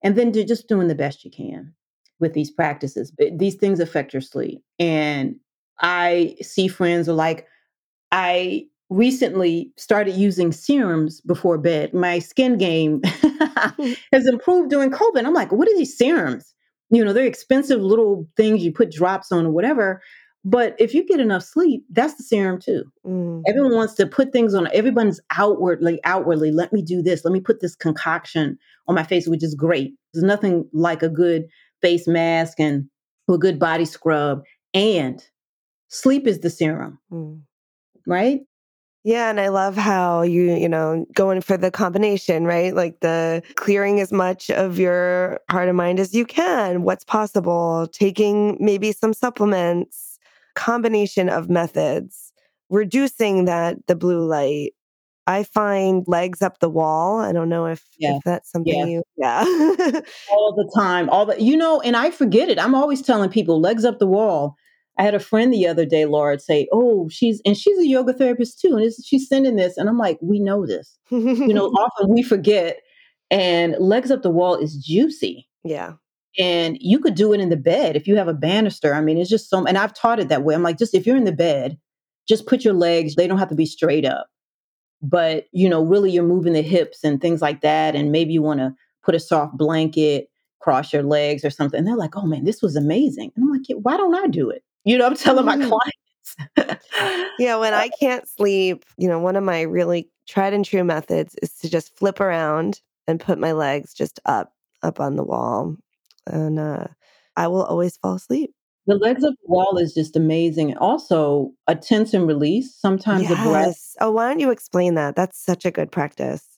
And then just doing the best you can with these practices. But These things affect your sleep. And I see friends are like, I recently started using serums before bed. My skin game has improved during COVID. I'm like, what are these serums? You know, they're expensive little things you put drops on or whatever. But if you get enough sleep, that's the serum too. Mm. Everyone wants to put things on. Everyone's outwardly, outwardly. Let me do this. Let me put this concoction on my face, which is great. There's nothing like a good face mask and a good body scrub. And sleep is the serum, mm. right? Yeah, and I love how you, you know, going for the combination, right? Like the clearing as much of your heart and mind as you can, what's possible, taking maybe some supplements, combination of methods, reducing that the blue light. I find legs up the wall. I don't know if, yeah. if that's something yeah. you yeah. all the time. All the you know, and I forget it. I'm always telling people legs up the wall I had a friend the other day, Laura, say, "Oh, she's and she's a yoga therapist too, and she's sending this." And I'm like, "We know this. you know, often we forget." And legs up the wall is juicy. Yeah. And you could do it in the bed if you have a banister. I mean, it's just so. And I've taught it that way. I'm like, just if you're in the bed, just put your legs. They don't have to be straight up, but you know, really, you're moving the hips and things like that. And maybe you want to put a soft blanket cross your legs or something. And they're like, "Oh man, this was amazing." And I'm like, "Why don't I do it?" You know, I'm telling my mm-hmm. clients. yeah, when I can't sleep, you know, one of my really tried and true methods is to just flip around and put my legs just up, up on the wall. And uh, I will always fall asleep. The legs up the wall is just amazing. Also, a tense and release. Sometimes yes. the breath. Oh, why don't you explain that? That's such a good practice.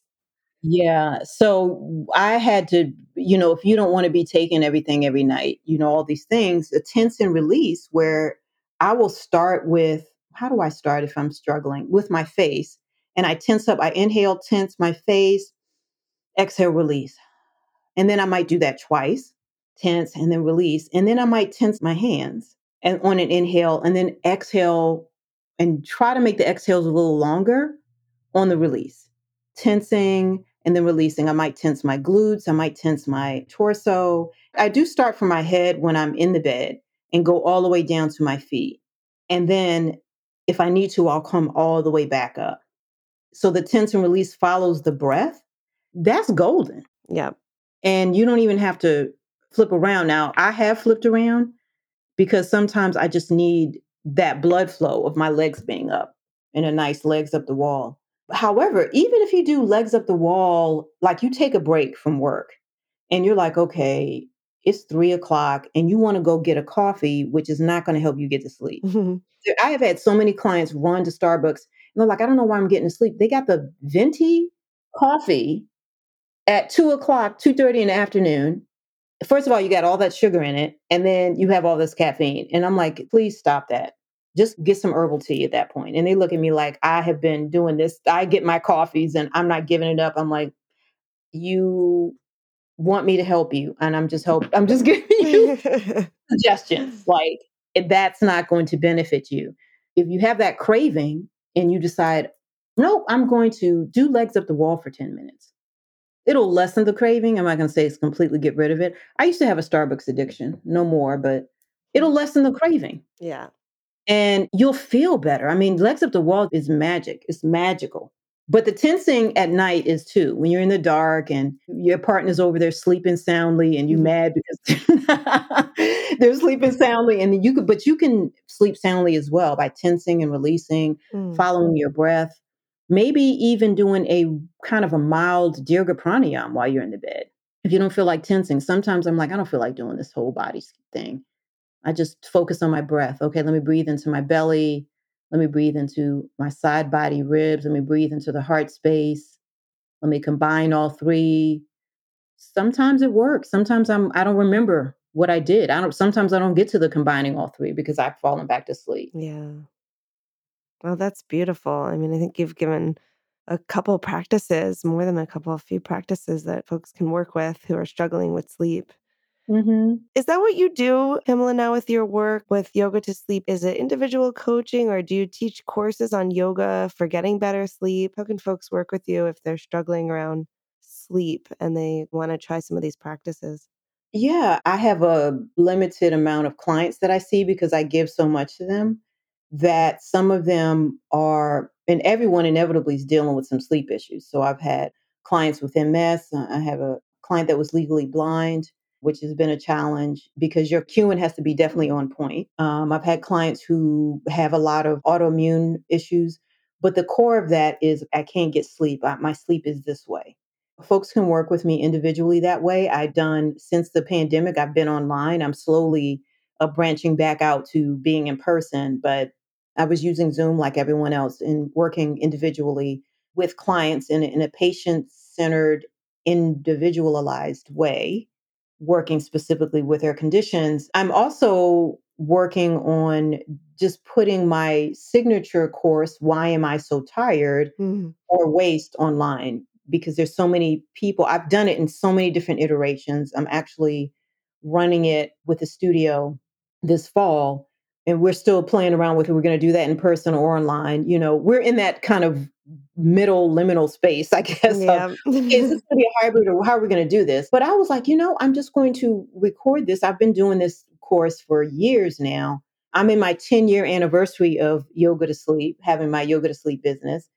Yeah. So I had to, you know, if you don't want to be taking everything every night, you know, all these things, a tense and release where I will start with how do I start if I'm struggling with my face? And I tense up, I inhale, tense my face, exhale, release. And then I might do that twice, tense and then release. And then I might tense my hands and on an inhale and then exhale and try to make the exhales a little longer on the release. Tensing, and then releasing. I might tense my glutes, I might tense my torso. I do start from my head when I'm in the bed and go all the way down to my feet. And then if I need to, I'll come all the way back up. So the tense and release follows the breath. That's golden. Yeah. And you don't even have to flip around. Now, I have flipped around because sometimes I just need that blood flow of my legs being up and a nice legs up the wall. However, even if you do legs up the wall, like you take a break from work and you're like, okay, it's three o'clock and you want to go get a coffee, which is not going to help you get to sleep. Mm-hmm. I have had so many clients run to Starbucks and they're like, I don't know why I'm getting to sleep. They got the venti coffee at two o'clock, two thirty in the afternoon. First of all, you got all that sugar in it, and then you have all this caffeine. And I'm like, please stop that just get some herbal tea at that point. And they look at me like I have been doing this. I get my coffees and I'm not giving it up. I'm like, you want me to help you. And I'm just help I'm just giving you suggestions. Like that's not going to benefit you. If you have that craving and you decide, nope, I'm going to do legs up the wall for 10 minutes. It'll lessen the craving. I'm not going to say it's completely get rid of it. I used to have a Starbucks addiction, no more, but it'll lessen the craving. Yeah and you'll feel better. I mean, legs up the wall is magic. It's magical. But the tensing at night is too. When you're in the dark and your partner's over there sleeping soundly and you're mm-hmm. mad because they're sleeping soundly and you could but you can sleep soundly as well by tensing and releasing, mm. following your breath. Maybe even doing a kind of a mild dirga pranayam while you're in the bed. if you don't feel like tensing, sometimes I'm like, I don't feel like doing this whole body thing. I just focus on my breath. Okay, let me breathe into my belly. Let me breathe into my side body ribs. Let me breathe into the heart space. Let me combine all three. Sometimes it works. Sometimes I'm I don't remember what I did. I don't sometimes I don't get to the combining all three because I've fallen back to sleep. Yeah. Well, that's beautiful. I mean, I think you've given a couple practices, more than a couple, a few practices that folks can work with who are struggling with sleep. Mm-hmm. Is that what you do, Pamela, now with your work with Yoga to Sleep? Is it individual coaching or do you teach courses on yoga for getting better sleep? How can folks work with you if they're struggling around sleep and they want to try some of these practices? Yeah, I have a limited amount of clients that I see because I give so much to them that some of them are, and everyone inevitably is dealing with some sleep issues. So I've had clients with MS. uh, I have a client that was legally blind, which has been a challenge because your cueing has to be definitely on point. Um, I've had clients who have a lot of autoimmune issues, but the core of that is I can't get sleep. I, my sleep is this way folks can work with me individually that way. I've done since the pandemic, I've been online. I'm slowly uh, branching back out to being in person, but I was using Zoom like everyone else and working individually with clients in, in a patient centered, individualized way, working specifically with their conditions. I'm also working on just putting my signature course, Why Am I So Tired? Mhm. or waste online because there's so many people. I've done it in so many different iterations. I'm actually running it with a studio this fall and we're still playing around with it. We're going to do that in person or online. You know, we're in that kind of middle liminal space, I guess, of is this going to be a hybrid or how are we going to do this? But I was like, you know, I'm just going to record this. I've been doing this course for years now. I'm in my 10 year anniversary of Yoga to Sleep, having my Yoga to Sleep business.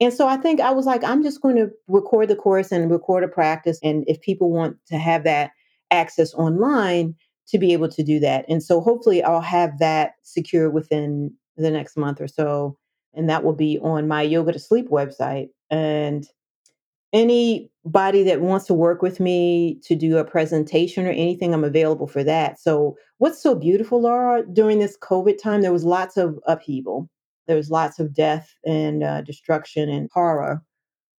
And so I think I was like, I'm just going to record the course and record a practice. And if people want to have that access online, to be able to do that. And so hopefully I'll have that secure within the next month or so. And that will be on my Yoga to Sleep website. And anybody that wants to work with me to do a presentation or anything, I'm available for that. So, what's so beautiful, Laura, during this COVID time, there was lots of upheaval. There was lots of death and uh, destruction and horror.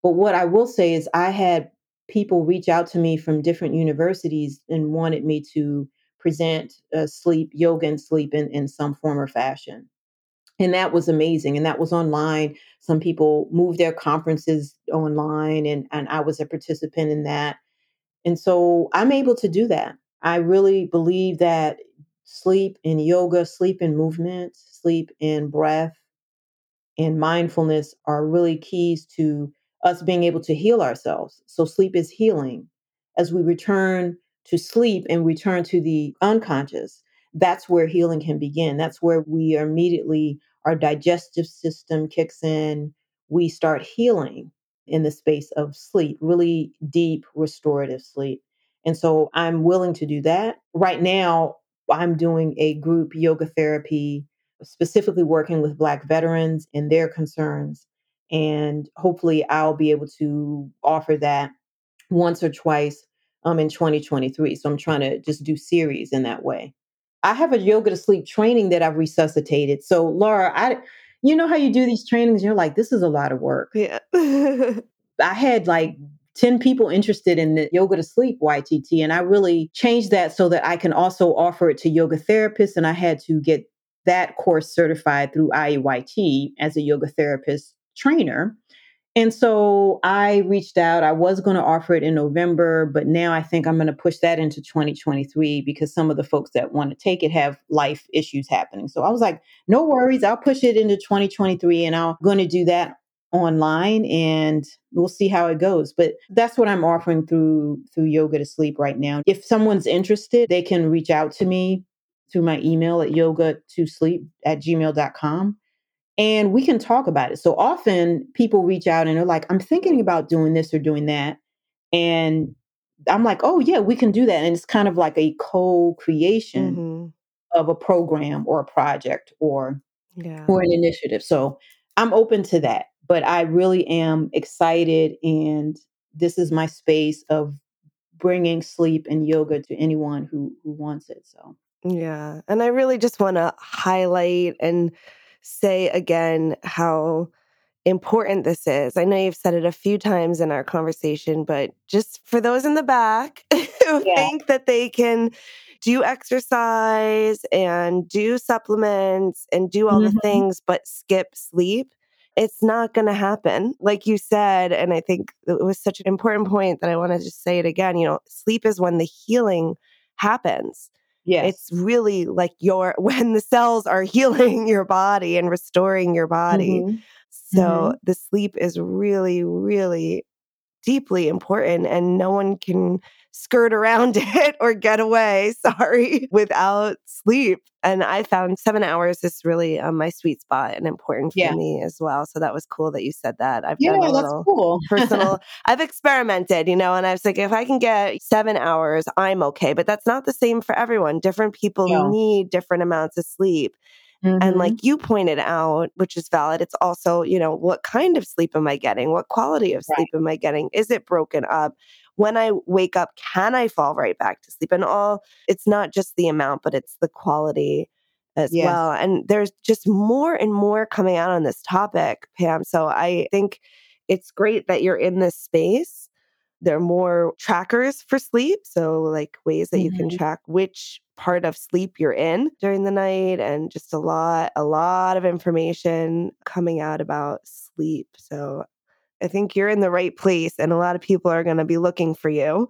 But what I will say is, I had people reach out to me from different universities and wanted me to present uh, sleep, yoga, and sleep in, in some form or fashion and that was amazing and that was online some people moved their conferences online and and I was a participant in that and so I'm able to do that I really believe that sleep and yoga sleep and movement sleep and breath and mindfulness are really keys to us being able to heal ourselves. So, sleep is healing. As we return to sleep and return to the unconscious, that's where healing can begin. That's where we are immediately, our digestive system kicks in. We start healing in the space of sleep, really deep restorative sleep. And so, I'm willing to do that. Right now, I'm doing a group yoga therapy specifically working with Black veterans and their concerns. And hopefully, I'll be able to offer that once or twice um, in 2023. So I'm trying to just do series in that way. I have a yoga to sleep training that I've resuscitated. So, Laura, I, you know how you do these trainings, you're like, this is a lot of work. yeah. I had like 10 people interested in the yoga to sleep YTT, and I really changed that so that I can also offer it to yoga therapists. And I had to get that course certified through IAYT as a yoga therapist trainer. And so I reached out. I was going to offer it in November, but now I think I'm going to push that into 2023 because some of the folks that want to take it have life issues happening. So I was like, no worries. I'll push it into 2023 and I'm going to do that online and we'll see how it goes but that's what i'm offering through through yoga to sleep right now if someone's interested they can reach out to me through my email at yoga to sleep at gmail.com and we can talk about it so often people reach out and they're like i'm thinking about doing this or doing that and i'm like oh yeah we can do that and it's kind of like a co-creation Mhm. of a program or a project or Yeah. or an initiative. So I'm open to that, but I really am excited and this is my space of bringing sleep and yoga to anyone who who wants it. So yeah. And I really just want to highlight and say again how important this is. I know you've said it a few times in our conversation, but just for those in the back who yeah. think that they can do exercise and do supplements and do all mm-hmm. the things, but skip sleep, it's not going to happen. Like you said, and I think it was such an important point that I want to just say it again. You know, sleep is when the healing happens. Yes. It's really like your when the cells are healing your body and restoring your body. Mm-hmm. So mm-hmm. the sleep is really, really deeply important and no one can skirt around it or get away, sorry, without sleep. And I found seven hours is really um, my sweet spot and important for yeah. me as well. So that was cool that you said that. I've yeah, done a little cool. personal, I've experimented, you know, and I was like, if I can get seven hours, I'm okay. But that's not the same for everyone. Different people yeah. need different amounts of sleep. Mm-hmm. And like you pointed out, which is valid, it's also, you know, what kind of sleep am I getting? What quality of sleep right. am I getting? Is it broken up? When I wake up, can I fall right back to sleep? And all, it's not just the amount, but it's the quality as yes. well. And there's just more and more coming out on this topic, Pam. So I think it's great that you're in this space there are more trackers for sleep. So, like ways that mm-hmm. you can mm-hmm. track which part of sleep you're in during the night, and just a lot, a lot of information coming out about sleep. So, I think you're in the right place, and a lot of people are going to be looking for you.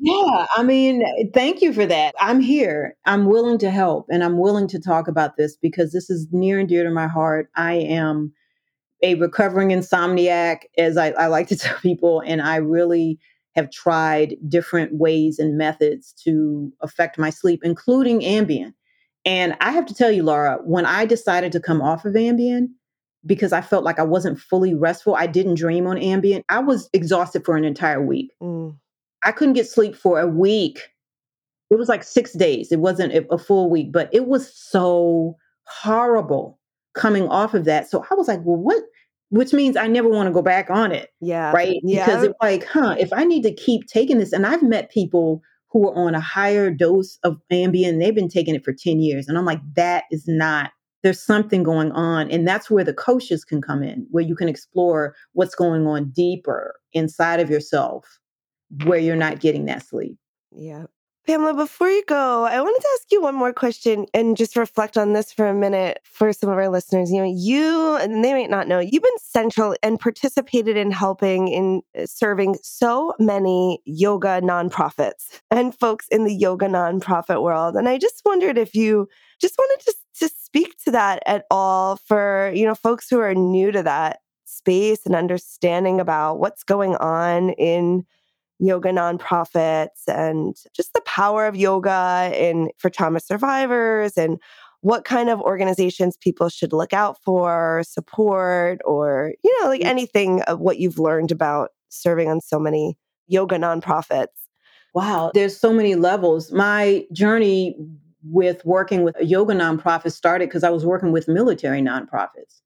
Yeah, I mean, eh, thank you for that. I'm here. I'm willing to help and I'm willing to talk about this because this is near and dear to my heart. I am a recovering insomniac, as I, I like to tell people, and I really have tried different ways and methods to affect my sleep, including Ambien. And I have to tell you, Laura, when I decided to come off of Ambien, because I felt like I wasn't fully restful, I didn't dream on Ambien, I was exhausted for an entire week. Mm. I couldn't get sleep for a week. It was like six days. It wasn't a, a full week, but it was so horrible coming off of that. So I was like, well, what? Which means I never want to go back on it. Yeah. Right. Yeah. Because it's like, huh, if I need to keep taking this, and I've met people who are on a higher dose of Ambien, they've been taking it for 10 years. And I'm like, that is not, there's something going on. And that's where the koshas can come in, where you can explore what's going on deeper inside of yourself, where you're not getting that sleep. Yeah. Pamela, before you go, I wanted to ask you one more question and just reflect on this for a minute for some of our listeners. You know, you, and they might not know, you've been central and participated in helping in uh, serving so many yoga nonprofits and folks in the yoga nonprofit world. And I just wondered if you just wanted to, to speak to that at all for, you know, folks who are new to that space and understanding about what's going on in yoga nonprofits and just the power of yoga in for trauma survivors and what kind of organizations people should look out for, support, or you know, like mm. anything of what you've learned about serving on so many yoga nonprofits. Wow, there's so many levels. My journey with working with a yoga nonprofit started because I was working with military nonprofits.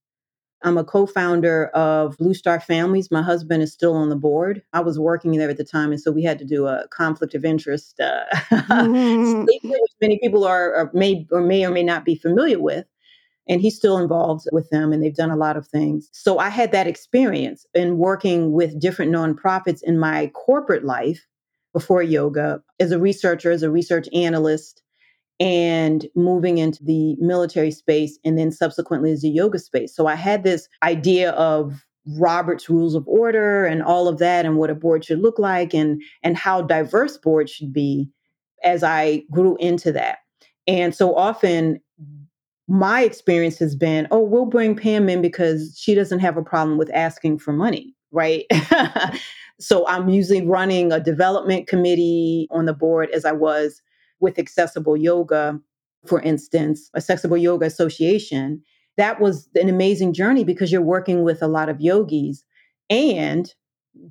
I'm a co founder of Blue Star Families. My husband is still on the board. I was working there at the time, and so we had to do a conflict of interest uh, mm-hmm. which many people are, are, may or may or may not be familiar with. And he's still involved with them, and they've done a lot of things. So I had that experience in working with different nonprofits in my corporate life before yoga as a researcher, as a research analyst and moving into the military space and then subsequently as a yoga space. So I had this idea of Robert's rules of order and all of that and what a board should look like and and how diverse boards should be as I grew into that. And so often my experience has been, oh, we'll bring Pam in because she doesn't have a problem with asking for money, right? so I'm usually running a development committee on the board as I was with Accessible Yoga, for instance, Accessible Yoga Association, that was an amazing journey because you're working with a lot of yogis and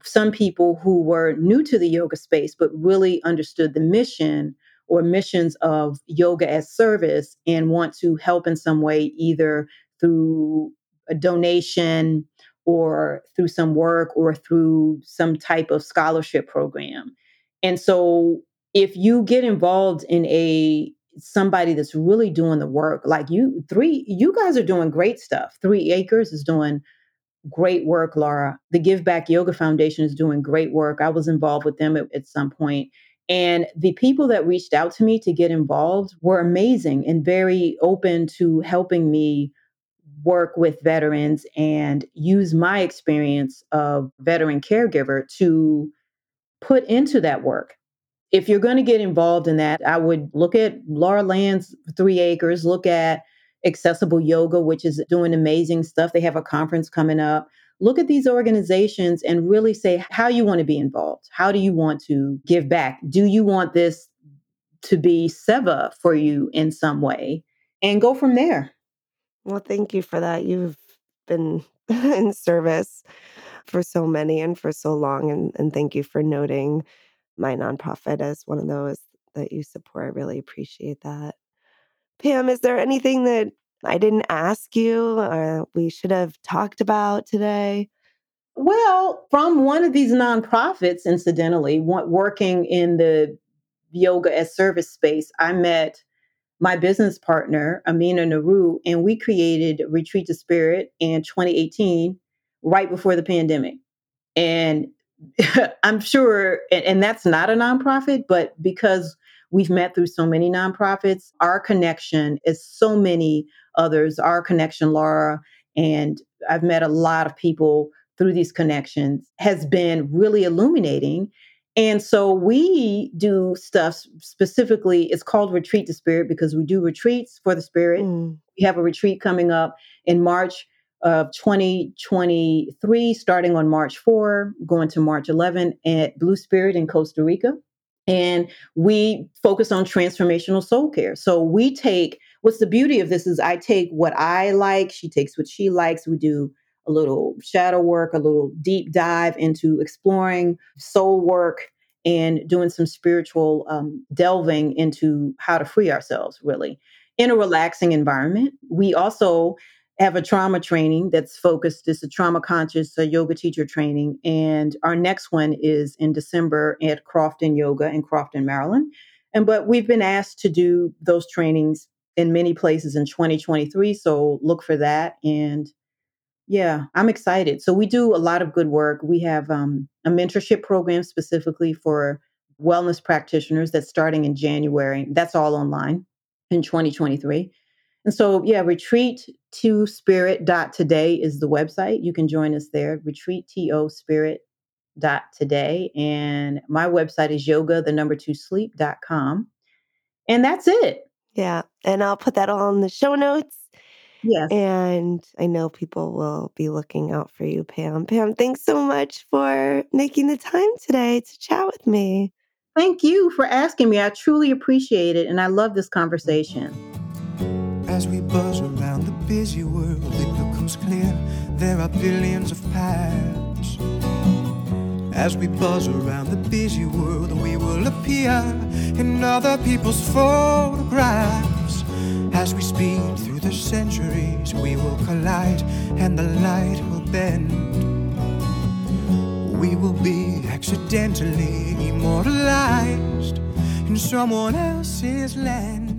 some people who were new to the yoga space but really understood the mission or missions of yoga as service and want to help in some way either through a donation or through some work or through some type of scholarship program. And so if you get involved in a somebody that's really doing the work, like you three, you guys are doing great stuff. Three Acres is doing great work, Laura. The Give Back Yoga Foundation is doing great work. I was involved with them at, at some. And the people that reached out to me to get involved were amazing and very open to helping me work with veterans and use my experience of veteran caregiver to put into that work. If you're going to get involved in that, I would look at Laura Land's Three Acres, look at Accessible Yoga, which is doing amazing stuff. They have a conference coming up. Look at these organizations and really say how you want to be involved. How do you want to give back? Do you want this to be seva for you in some way? And go from there. Well, thank you for that. You've been in service for so many and for so long. And, and thank you for noting my nonprofit as one of those that you support. I really appreciate that. Pam, is there anything that I didn't ask you or we should have talked about today? Well, from one of these nonprofits, incidentally, working in the yoga as service space, I met my business partner, Amina Naru, and we created Retreat to Spirit in 2018, right before the pandemic. And I'm sure, and, and that's not a nonprofit, but because we've met through so many nonprofits. Our connection is so many others. Our connection, Laura, and I've met a lot of people through these connections, has been really illuminating. And so we do stuff specifically, it's called Retreat to Spirit because we do retreats for the spirit. Mm. We have a retreat coming up in March of 2023, starting on March 4, going to March 11 at Blue Spirit in Costa Rica. And we focus on transformational soul care. So we take what's the beauty of this is I take what I like, she takes what she likes. We do a little shadow work, a little deep dive into exploring soul work and doing some spiritual um, delving into how to free ourselves, really, in a relaxing environment. We also have a trauma training that's focused. It's a trauma conscious a yoga teacher training, and our next one is in December at Crofton Yoga in Crofton, Maryland. And but we've been asked to do those trainings in many places in 2023, so look for that. And yeah, I'm excited. So we do a lot of good work. We have um, a mentorship program specifically for wellness practitioners that's starting in January. That's all online in 2023. And so, yeah, retreat to spirit dot today is the website. You can join us there, retreat to spirit dot today. And my website is yoga, the number two sleep.com. And that's it. Yeah. And I'll put that all in the show notes. Yes. And I know people will be looking out for you, Pam. Pam, thanks so much for making the time today to chat with me. Thank you for asking me. I truly appreciate it. And I love this conversation. Busy world, it becomes clear there are billions of paths. As we buzz around the busy world, we will appear in other people's photographs. As we speed through the centuries, we will collide and the light will bend. We will be accidentally immortalized in someone else's land.